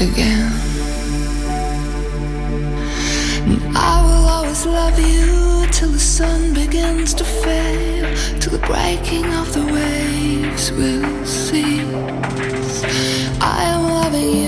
again. And I will always love you till the sun begins to fade, till the breaking of the waves will cease. I am loving you.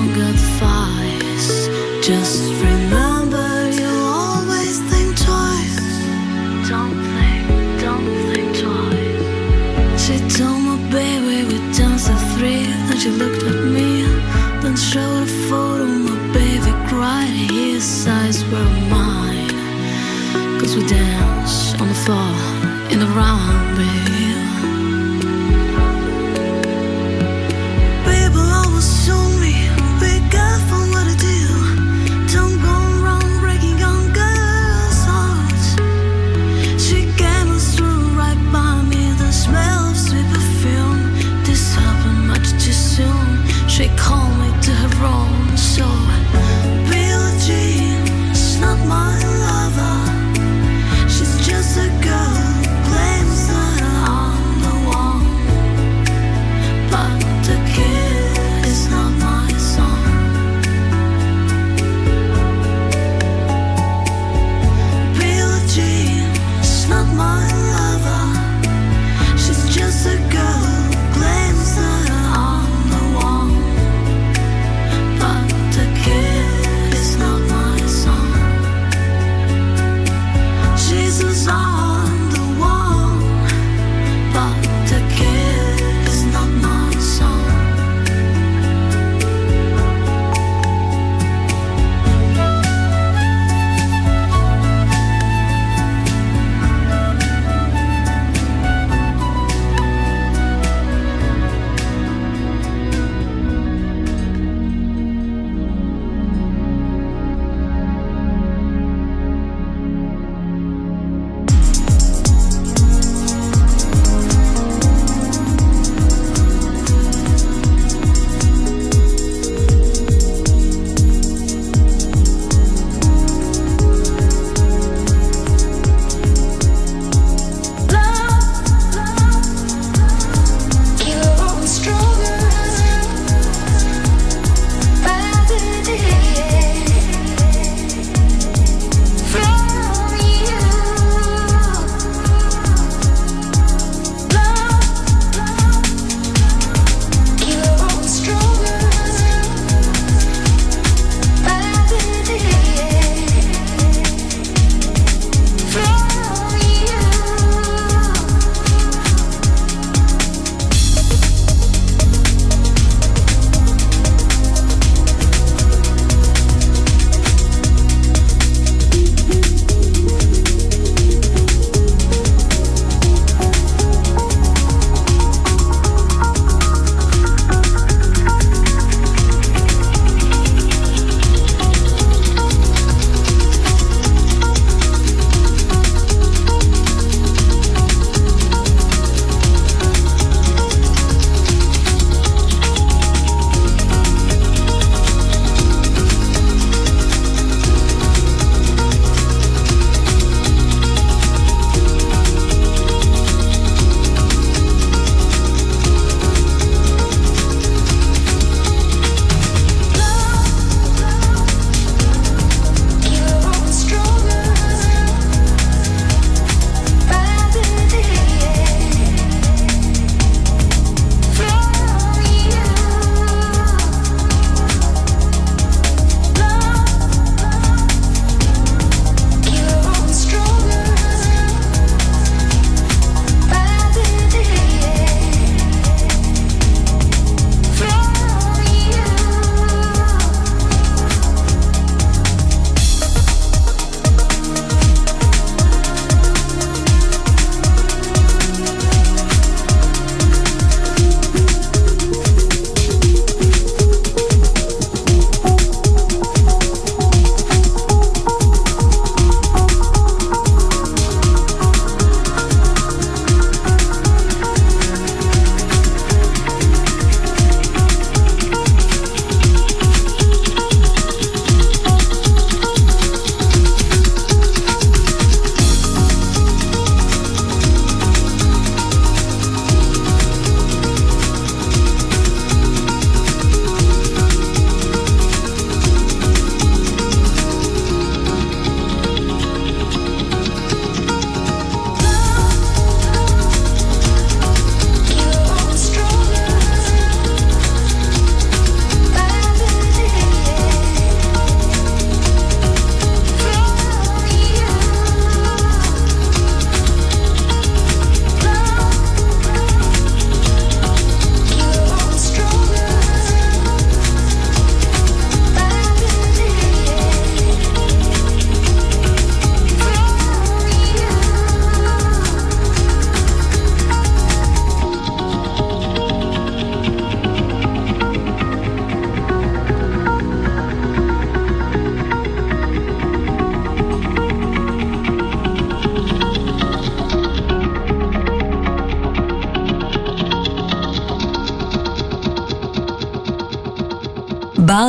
girl,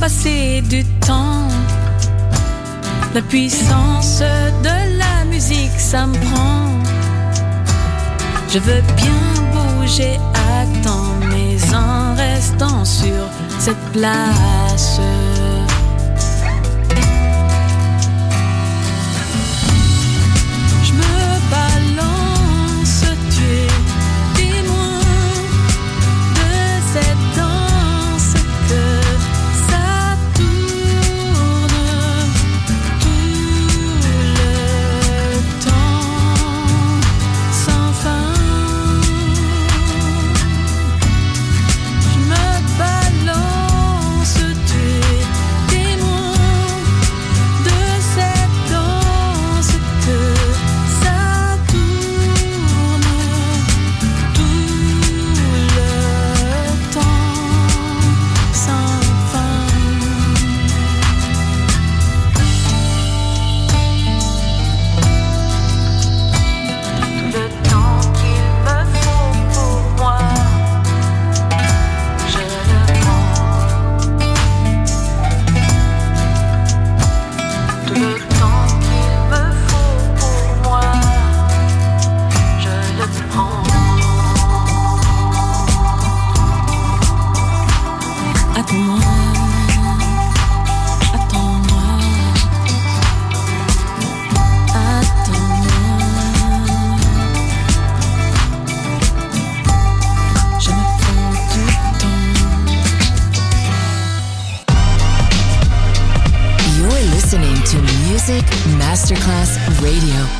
Passer du temps. La puissance de la musique, ça me prend. Je veux bien bouger à temps, mais en restant sur cette place. Radio.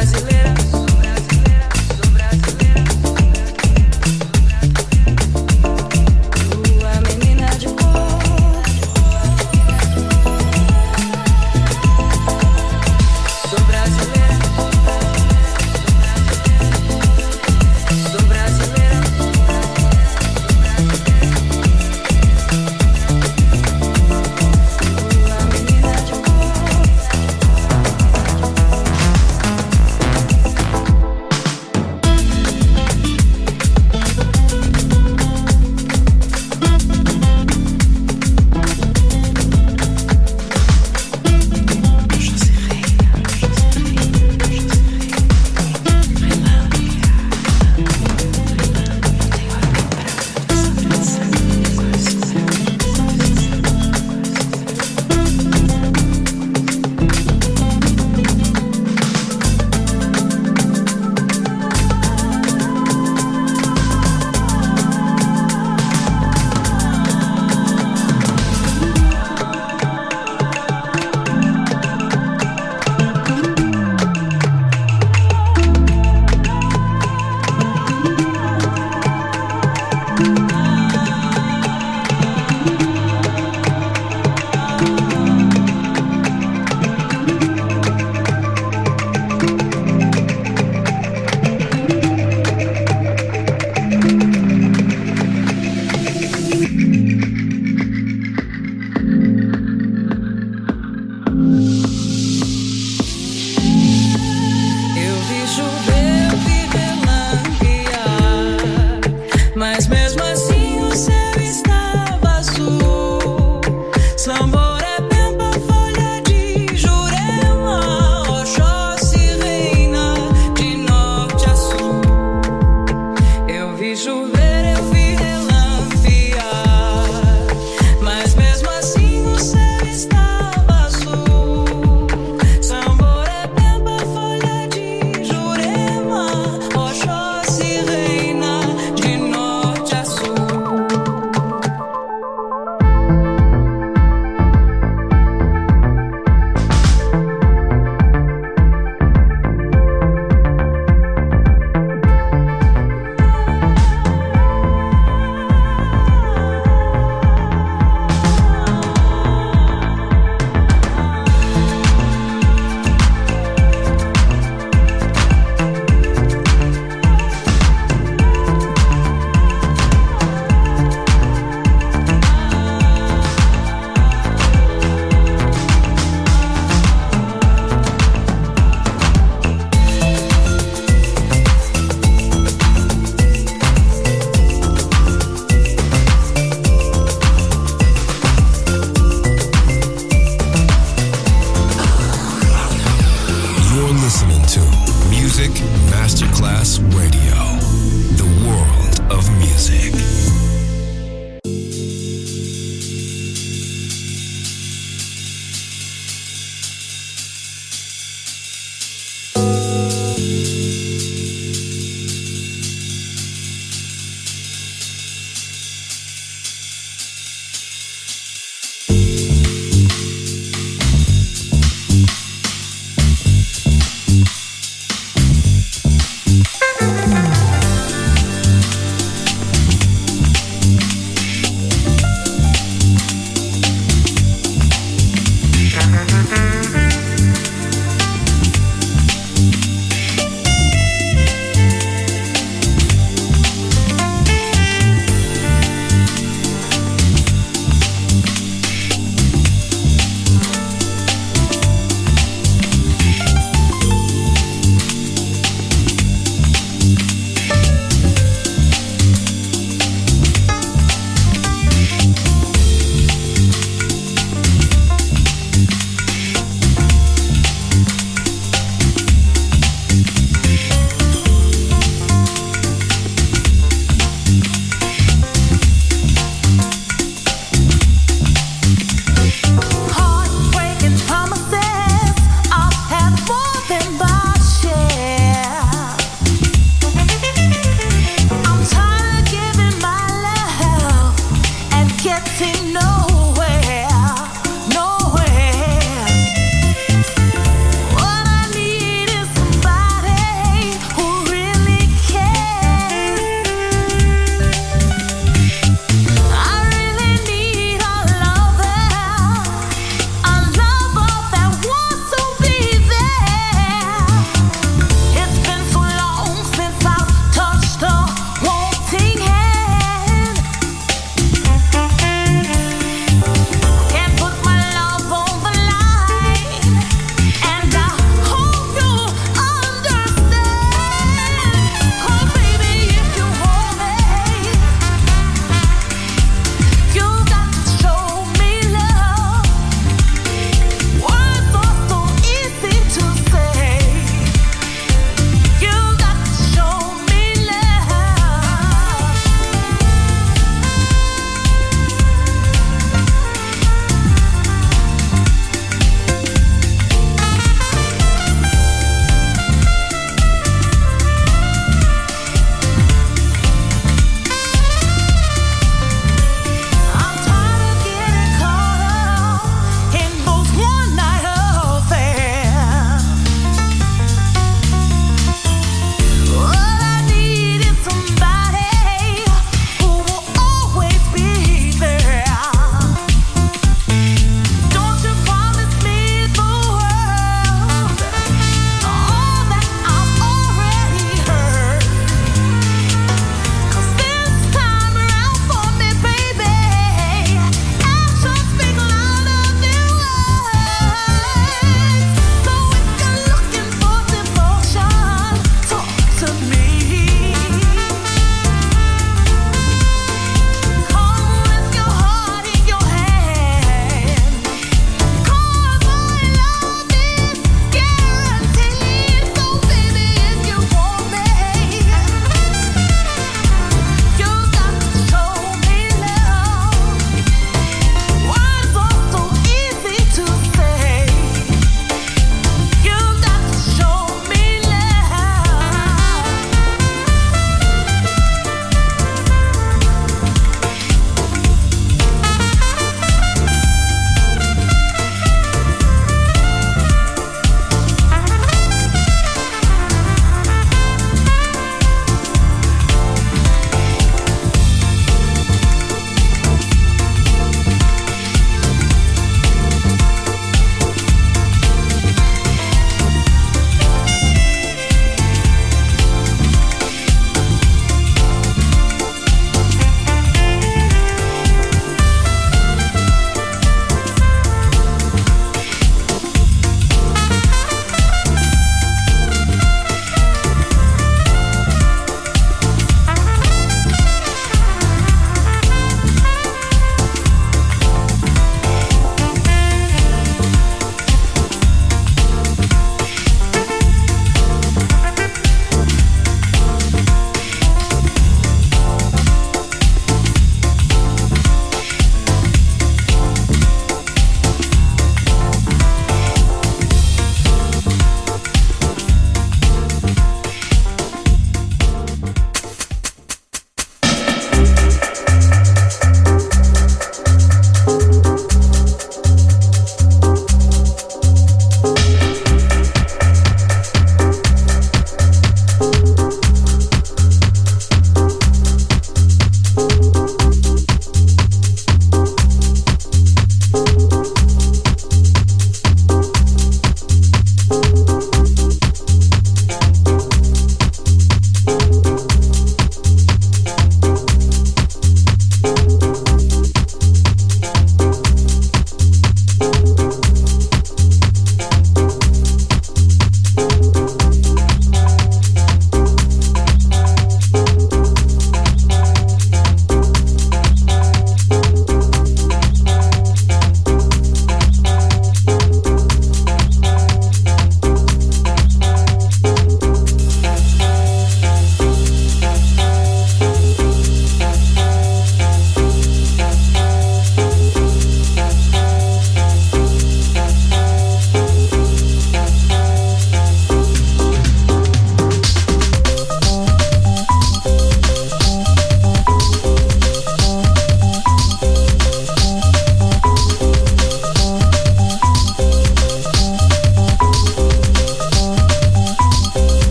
brasileira.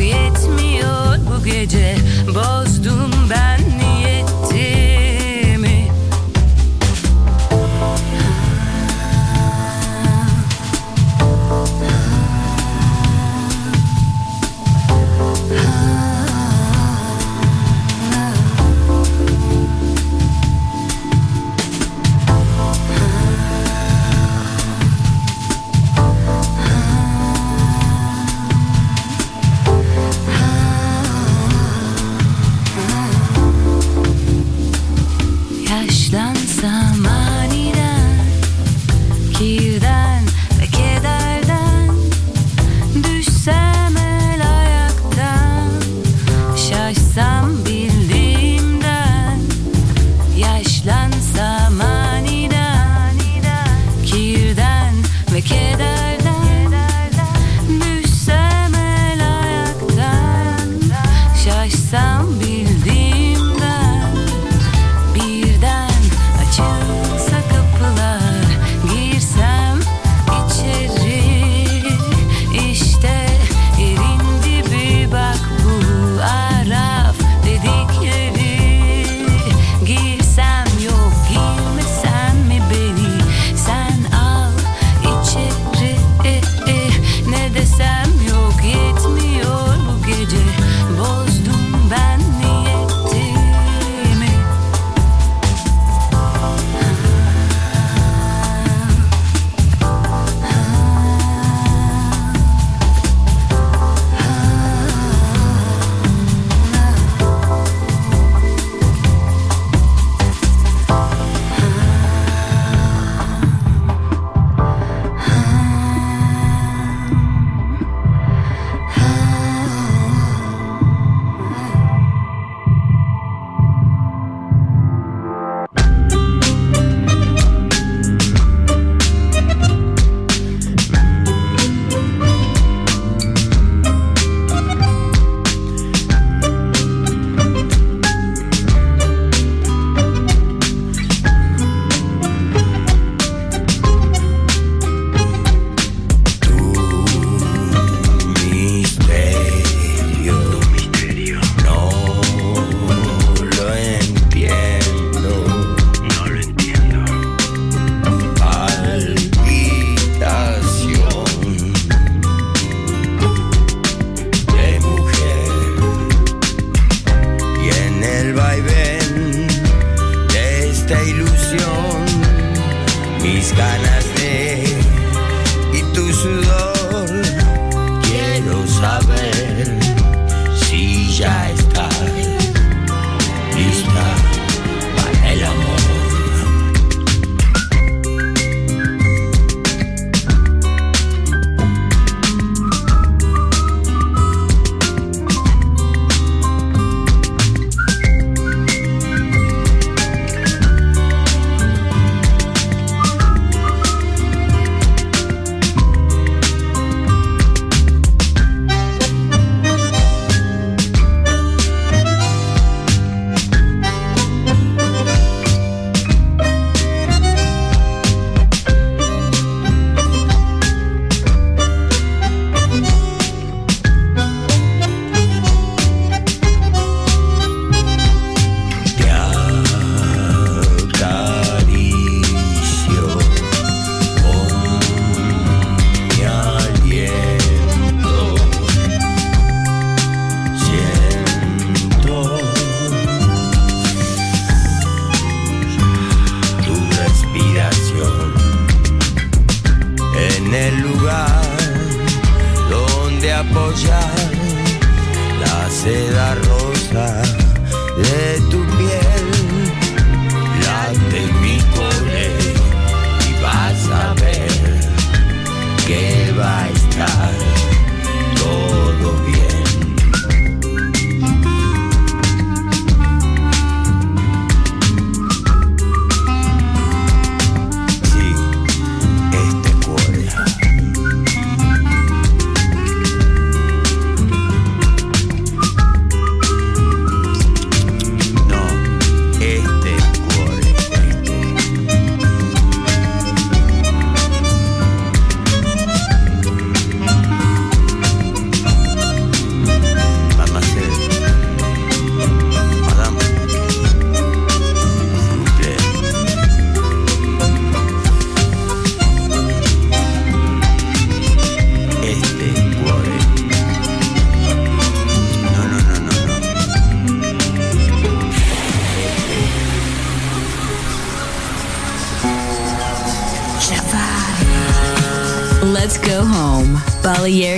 Yetmiyor bu gece. Bozdum ben